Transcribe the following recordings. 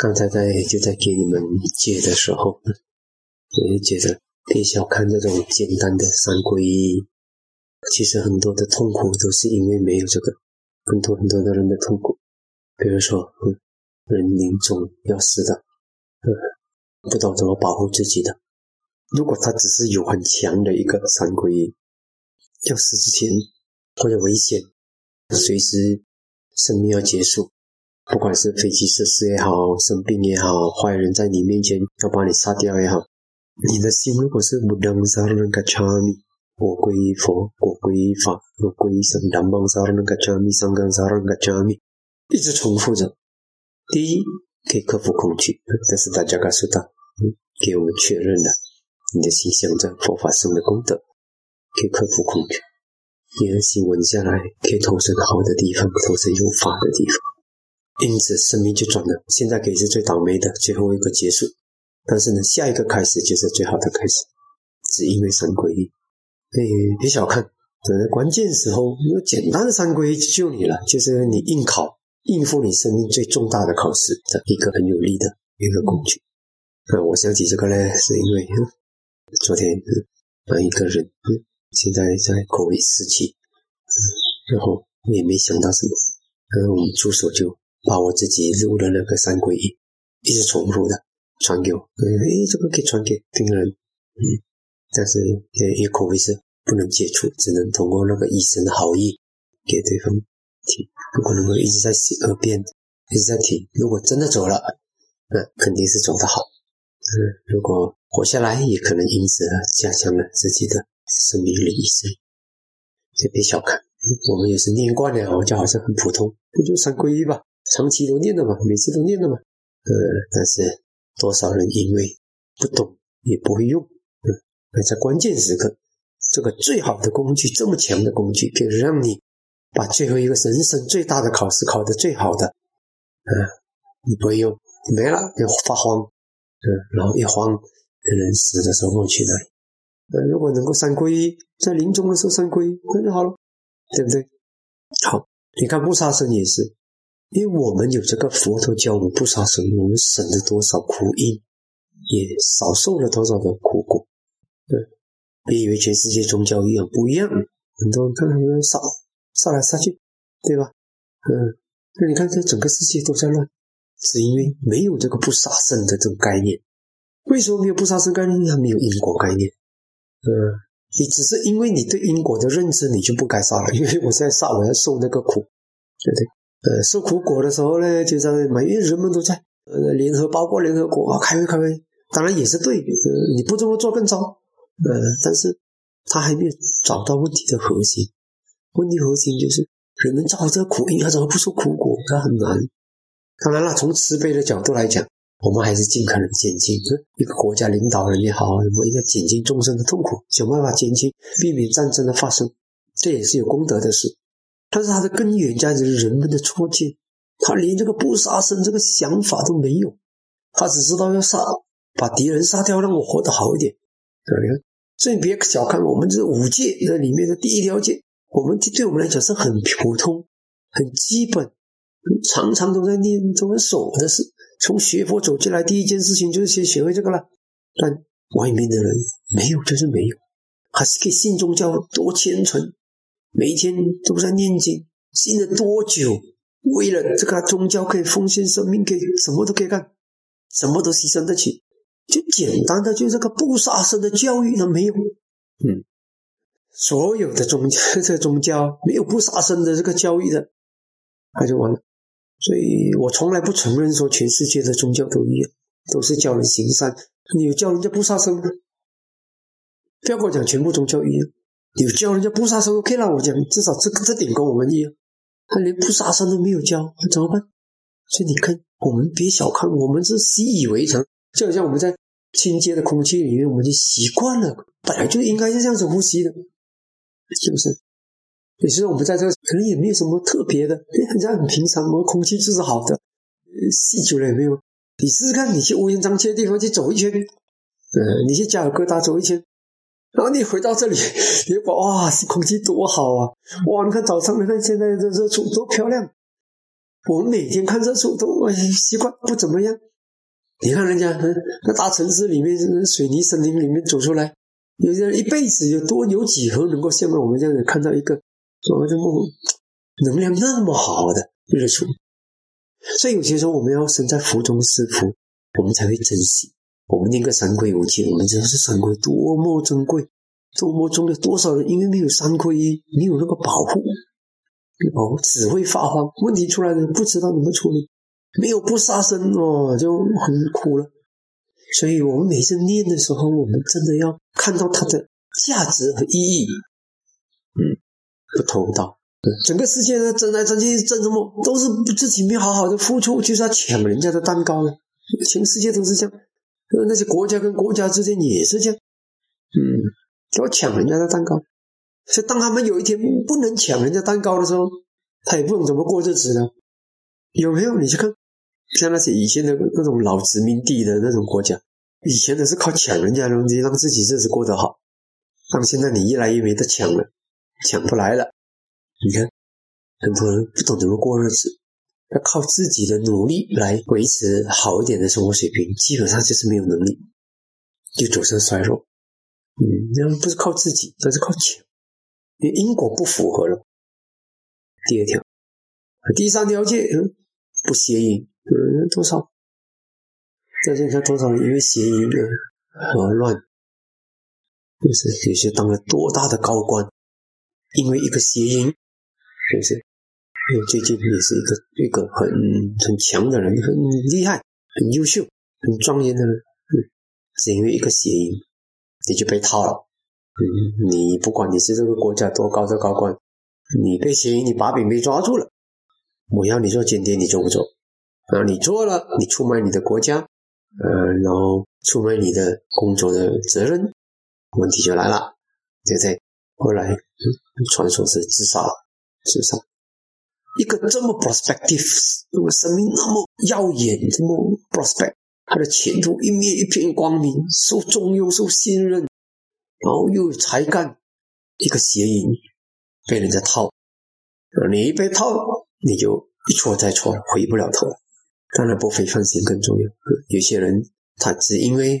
刚才在就在给你们解的时候，我就觉得别小看这种简单的三皈依，其实很多的痛苦都是因为没有这个，很多很多的人的痛苦，比如说，嗯，人临终要死的，嗯，不懂怎么保护自己的，如果他只是有很强的一个三皈依，要死之前或者危险，随时生命要结束。不管是飞机失事也好，生病也好，坏人在你面前要把你杀掉也好，你的心如果是不能杀人个差米，我皈依佛，我皈依法，我皈依僧，南邦杀人个差米，上冈杀人个差米，一直重复着。第一，可以克服恐惧，这是大家告诉他，给我们确认的，你的心想着佛法僧的功德，可以克服恐惧。你的心稳下来，可以投身好的地方，投身有法的地方。因此，生命就转了。现在可以是最倒霉的最后一个结束，但是呢，下一个开始就是最好的开始，只因为三皈依。哎，别小看，在关键时候，用简单的三皈依救你了，就是你应考、应付你生命最重大的考试的一个很有力的一个工具。那我想起这个呢，是因为昨天那一个人，现在在口味时期，然后我也没想到什么，然后我们助手就。把我自己入的那个三皈依，一直重复的传给我，诶，这个可以传给病人，嗯，但是也也可谓是不能接触，只能通过那个医生的好意给对方听，不可能会一直在洗耳边一直在听。如果真的走了，那肯定是走的好，嗯，如果活下来，也可能因此加强了自己的生命力。医生，就别小看，我们也是念惯了，就好像很普通，不就三皈依吧。长期都念的嘛，每次都念的嘛，呃，但是多少人因为不懂也不会用，嗯，而在关键时刻，这个最好的工具，这么强的工具，可以让你把最后一个人生最大的考试考得最好的，嗯，你不会用，没了就发慌，嗯，然后一慌，可能死的时候去哪里？呃，如果能够三皈依，在临终的时候三皈依，那就好了，对不对？好，你看不杀生也是。因为我们有这个佛陀教我们不杀生，我们省了多少苦因，也少受了多少的苦果。对，别以为全世界宗教一样，不一样。很多人看他们杀，杀来杀去，对吧？嗯，那你看这整个世界都在乱，是因为没有这个不杀生的这种概念。为什么没有不杀生概念？因为它没有因果概念。嗯，你只是因为你对因果的认知，你就不该杀了。因为我现在杀，我要受那个苦，对不对？呃，受苦果的时候呢，就在每月人们都在呃联合，包括联合国啊，开会开会，当然也是对，呃，你不这么做更糟，呃，但是他还没有找到问题的核心，问题核心就是人们造这个苦因，他怎么不受苦果？他很难。当然了，从慈悲的角度来讲，我们还是尽可能减轻一个国家领导人也好，我们一个减轻众生的痛苦，想办法减轻，避免战争的发生，这也是有功德的事。但是它的根源在于人们的错见，他连这个不杀生这个想法都没有，他只知道要杀，把敌人杀掉，让我活得好一点。对不所以别小看我们这五戒那里面的第一条戒，我们对我们来讲是很普通、很基本，常常都在念、都在守的是。从学佛走进来，第一件事情就是先学会这个了。但外面的人没有，就是没有，还是给信宗教多虔诚。每一天都在念经，信了多久？为了这个宗教可以奉献生命，可以什么都可以干，什么都牺牲得起。就简单的就这个不杀生的教育，都没有。嗯，所有的宗教，这个宗教没有不杀生的这个教育的，那就完了。所以我从来不承认说全世界的宗教都一样，都是教人行善。你有教人家不杀生吗？不要跟我讲全部宗教一样。有教人家不杀生，OK 了。我讲至少这个这点跟我们一样，他连不杀生都没有教，那怎么办？所以你看，我们别小看，我们是习以为常，就好像我们在清洁的空气里面，我们就习惯了，本来就应该是这样子呼吸的，是不是？有时候我们在这可能也没有什么特别的，很像很平常，我们空气就是好的，吸久了也没有。你试试看，你去乌烟瘴气的地方去走一圈，呃，你去加尔各答走一圈。然后你回到这里，你把哇，空气多好啊！哇，你看早上，你看现在这日出多漂亮。我们每天看日出都哎习惯不怎么样。你看人家那大城市里面，水泥森林里面走出来，有些人一辈子有多有几何能够像我们这样子看到一个所谓的梦能量那么好的日出？所以有些时候我们要身在福中是福，我们才会珍惜。我们念个三皈五戒，我们知道是三皈多么珍贵，多么重要。多少人因为没有三皈依，没有那个保护，哦，只会发慌，问题出来了不知道怎么处理。没有不杀生哦，就很苦了。所以，我们每次念的时候，我们真的要看到它的价值和意义。嗯，不偷盗。整个世界呢，争来争去争什么，都是自己没好好的付出，就是要抢人家的蛋糕呢。全世界都是这样，那些国家跟国家之间也是这样。嗯，要抢人家的蛋糕。所以，当他们有一天不能抢人家蛋糕的时候，他也不懂怎么过日子了。有没有？你去看。像那些以前的那种老殖民地的那种国家，以前的是靠抢人家的东西让自己日子过得好，但现在你越来越没得抢了，抢不来了。你看，很多人不懂怎么过日子，要靠自己的努力来维持好一点的生活水平，基本上就是没有能力，就走向衰弱。嗯，那不是靠自己，那是靠钱，因为因果不符合了。第二条，第三条戒，嗯，不邪淫。嗯，多少？但是你看多少人因为邪淫而乱，就是有些当了多大的高官，因为一个邪淫，是不是？因为最近也是一个一个很很强的人，很厉害、很优秀、很庄严的人，嗯，是因为一个邪淫，你就被套了。嗯，你不管你是这个国家多高的高官，你被邪淫，你把柄被抓住了，我要你做间谍，你做不做？然后，你做了，你出卖你的国家，呃，然后出卖你的工作的责任，问题就来了，对不对？后来传说是自杀，自杀。一个这么 prospective，那么生命那么耀眼，这么 prospect，他的前途一面一片光明，受重用，受信任，然后又有才干，一个邪淫被人家套，你一被套，你就一错再错，回不了头。当然，不非放心更重要。有些人他只因为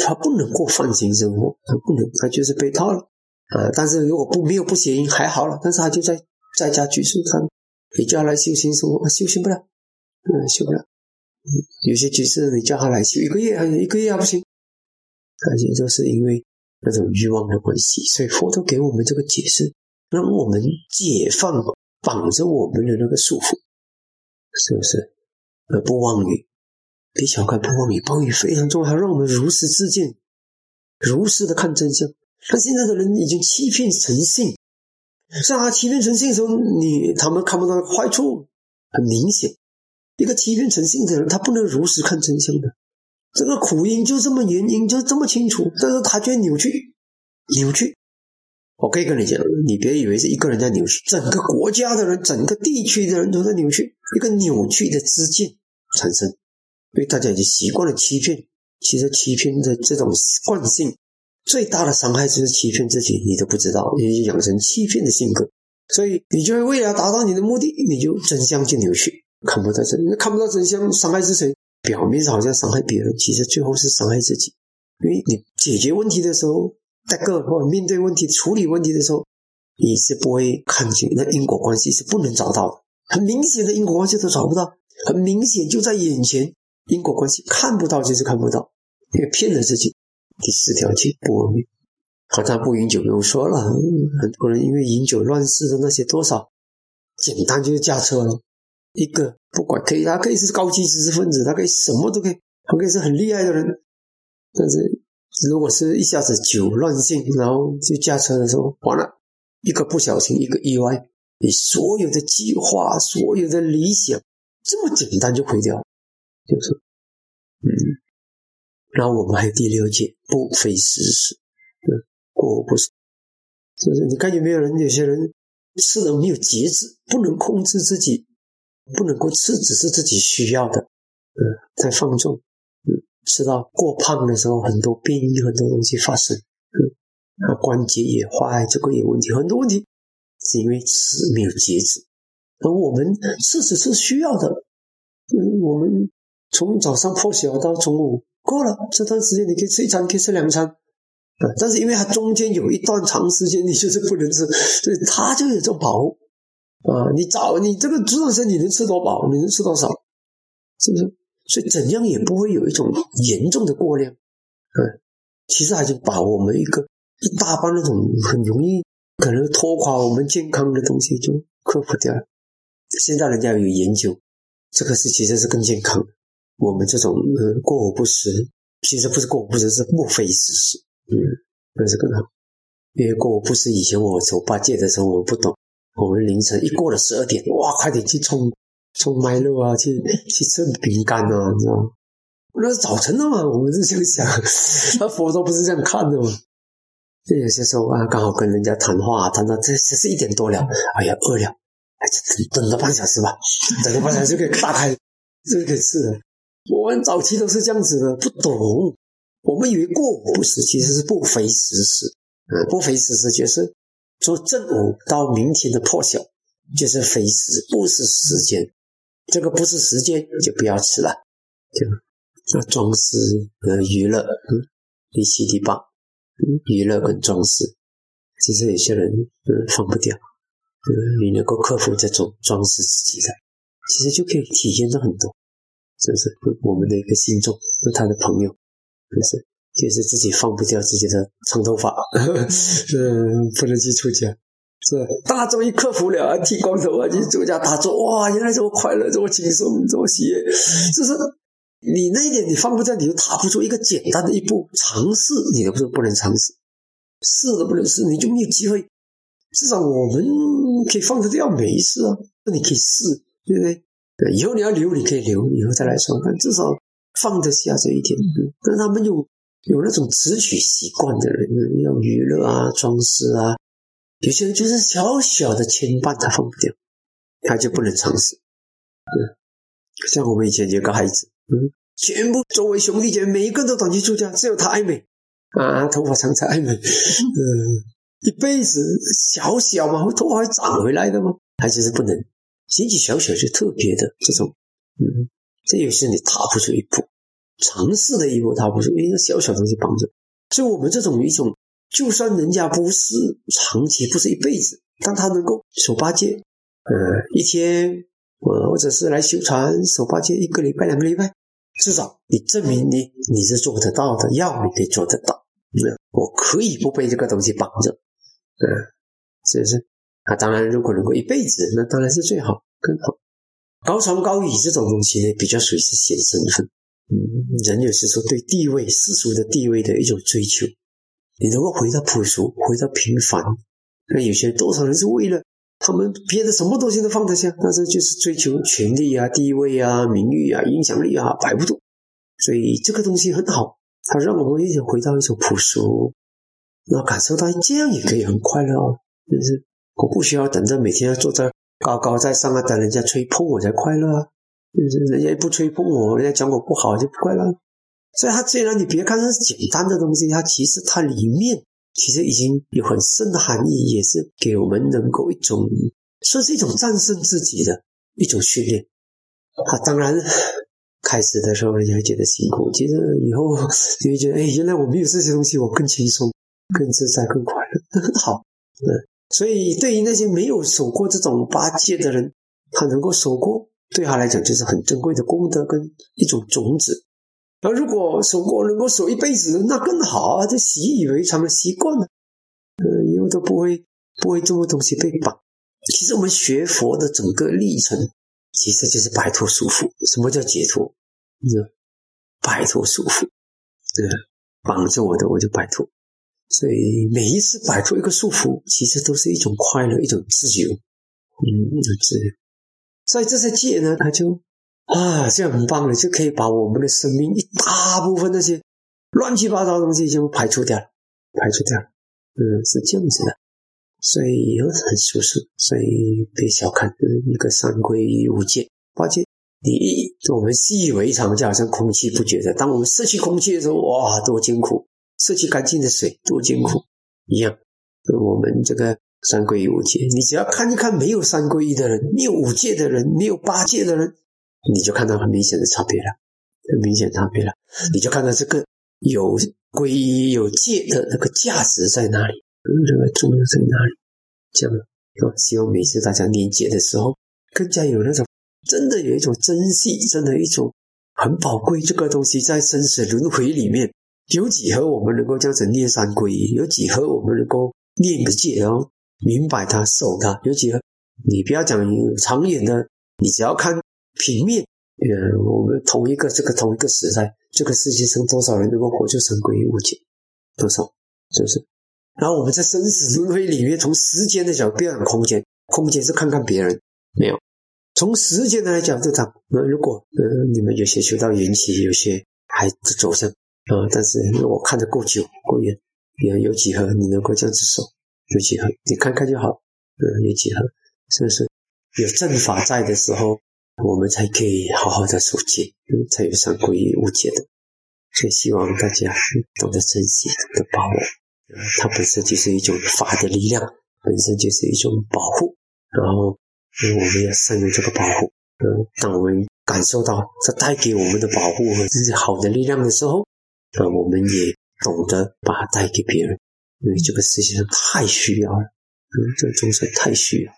他不能过放心生活，他不能，他就是被套了啊。但是如果不没有不谐音还好了，但是他就在在家居士，他你叫他来修行说，修行不了，嗯，修不了。有些居士你叫他来修一个月，一个月还不行，而且就是因为那种欲望的关系。所以佛陀给我们这个解释，让我们解放绑着我们的那个束缚，是不是？而不妄语，别小看不妄语，妄语非常重要，让我们如实自见，如实的看真相。但现在的人已经欺骗成性，像他欺骗诚信的时候，你他们看不到坏处，很明显。一个欺骗诚信的人，他不能如实看真相的，这个苦因就这么原因就这么清楚，但是他却扭曲，扭曲。我可以跟你讲，你别以为是一个人在扭曲，整个国家的人，整个地区的人都在扭曲，一个扭曲的知见产生，因为大家已经习惯了欺骗。其实欺骗的这种惯性，最大的伤害就是欺骗自己，你都不知道，你就养成欺骗的性格，所以你就会为了达到你的目的，你就真相就扭曲，看不到真，看不到真相，伤害是谁？表面上好像伤害别人，其实最后是伤害自己，因为你解决问题的时候。在个或面对问题、处理问题的时候，你是不会看清那因果关系，是不能找到的。很明显的因果关系都找不到，很明显就在眼前，因果关系看不到就是看不到，因为骗了自己。第四条戒不文明，好像不饮酒不用说了，很多人因为饮酒乱世的那些多少，简单就是驾车了。一个不管可以，他可以是高级知识分子，他可以什么都可以，他可以是很厉害的人，但是。如果是一下子酒乱性，然后就驾车的时候，完了，一个不小心，一个意外，你所有的计划、所有的理想，这么简单就毁掉，就是，嗯。然后我们还有第六戒，不非事实，嗯，过不是，就是？你看有没有人？有些人吃的没有节制，不能控制自己，不能够吃，只是自己需要的，嗯，在放纵。嗯吃到过胖的时候，很多病，很多东西发生，嗯，啊，关节也坏，这个有问题，很多问题是因为吃没有节制，而我们事实是需要的。嗯，我们从早上破晓到中午过了这段时间，你可以吃一餐，可以吃两餐，啊，但是因为它中间有一段长时间你就是不能吃，所以它就有这种保护。啊，你早你这个这段时间你能吃多饱，你能吃多少，是不是？所以怎样也不会有一种严重的过量。嗯，其实还是把我们一个一大半那种很容易可能拖垮我们健康的东西就克服掉了。现在人家有研究，这个是其实是更健康。我们这种呃过午不食，其实不是过午不食，是莫非食食。嗯，那是更好。因为过午不食，以前我走八戒的时候我不懂。我们凌晨一过了十二点，哇，快点去冲冲麦乐啊，去去吃饼干啊，你知道吗？那是早晨的嘛，我们是这样想。那佛陀不是这样看的嘛？就有些时候啊，刚好跟人家谈话，谈到这这是一点多了，哎呀，饿了，哎，等等个半小时吧，等个半小时就可以打开，就可以吃了。我们早期都是这样子的，不懂，我们以为过午不食其实是不非时食，嗯，不非时食就是。从正午到明天的破晓，就是肥时，不是时间。这个不是时间，就不要吃了。就那装饰和娱乐，嗯，第七、第八，娱乐跟装饰，其实有些人嗯放不掉，嗯，你能够克服这种装饰自己的，其实就可以体验到很多，是不是？我们的一个信众，他的朋友，是不是？就是自己放不掉自己的长头发，嗯，不能去出家，是大终于克服了，剃光头啊，去出家打坐，哇，原来这么快乐，这么轻松，这么喜悦，就是你那一点你放不掉，你就踏不出一个简单的一步，尝试你都不是不能尝试，试都不能试，你就没有机会。至少我们可以放得掉，没事啊，那你可以试，对不对？以后你要留，你可以留，以后再来说，但至少放得下这一点。但他们有。有那种只取习惯的人，要娱乐啊、装饰啊，有些人就是小小的牵绊他放不掉，他就不能尝试。嗯，像我们以前有个孩子，嗯，全部周围兄弟姐妹每一个都短期出家，只有他爱美啊，头发长才爱美。嗯，一辈子小小嘛，头发会长回来的吗？他就是不能，年纪小小就特别的这种，嗯，这也是你踏不出一步。尝试的一步，踏不是因为小小东西帮着，所以我们这种一种，就算人家不是长期，不是一辈子，但他能够守八戒，呃，一天，呃，或者是来修禅守八戒一个礼拜、两个礼拜，至少你证明你你是做得到的，要你可以做得到，那我可以不被这个东西绑着，嗯，是不是？啊，当然，如果能够一辈子，那当然是最好，更好。高床高椅这种东西呢，比较属于是显身份。嗯，人有时候对地位、世俗的地位的一种追求，你能够回到朴素，回到平凡。那有些多少人是为了他们别的什么东西都放得下，但是就是追求权力啊、地位啊、名誉啊、影响力啊，摆不动。所以这个东西很好，它让我们一起回到一种朴素，那感受到这样也可以很快乐哦。就是我不需要等着每天要坐在高高在上啊，等人家吹捧我才快乐啊。就是人家不吹捧我，人家讲我不好就不快乐。所以，它虽然你别看它是简单的东西，它其实它里面其实已经有很深的含义，也是给我们能够一种算是一种战胜自己的一种训练。啊，当然开始的时候人家会觉得辛苦，其实以后你会觉得，哎，原来我没有这些东西，我更轻松、更自在、更快乐，很 好。嗯，所以对于那些没有守过这种八戒的人，他能够守过。对他来讲，就是很珍贵的功德跟一种种子。而如果守过能够守一辈子，那更好啊！就习以为常的习惯了，呃，以后都不会不会这么东西被绑。其实我们学佛的整个历程，其实就是摆脱束缚。什么叫解脱？嗯，摆脱束缚。对，绑着我的我就摆脱。所以每一次摆脱一个束缚，其实都是一种快乐，一种自由。嗯，一种自由。所以这些戒呢，它就啊，这样很棒的，就可以把我们的生命一大部分那些乱七八糟的东西就排除掉了，排除掉了。嗯，是这样子的，所以很舒适。所以别小看一个三皈五戒八戒，你我们习以为常，就好像空气不觉得。当我们失去空气的时候，哇，多艰苦！失去干净的水，多艰苦一样。我们这个三皈依五戒。你只要看一看没有三皈依的人，没有五戒的人，没有八戒的人，你就看到很明显的差别了，很明显差别了。你就看到这个有皈依有戒的那个价值在哪里，这个重要在哪里？这样，希望每次大家念戒的时候，更加有那种真的有一种珍惜，真的一种很宝贵这个东西在生死轮回里面。有几何我们能够这样子念三皈依？有几何我们能够念个戒，哦明白它、守它？有几何？你不要讲长远的，你只要看平面。呃，我们同一个这个同一个时代，这个世界上多少人能够活出三皈依无戒？多少？是不是？然后我们在生死轮回里面，从时间的角度，不要讲空间，空间是看看别人没有。从时间的角度讲，那如果呃你们有些修到缘起，有些还走向。啊！但是我看得够久够远，有有几何你能够这样子守？有几何你看看就好。嗯，有几何是不是有正法在的时候，我们才可以好好的守戒，才有三皈依五戒的。所以希望大家懂得珍惜，懂得把握。它本身就是一种法的力量，本身就是一种保护。然后，因为我们要善用这个保护。嗯，当我们感受到它带给我们的保护和这些好的力量的时候。那我们也懂得把它带给别人，因为这个世界上太需要了，人，这众生太需要。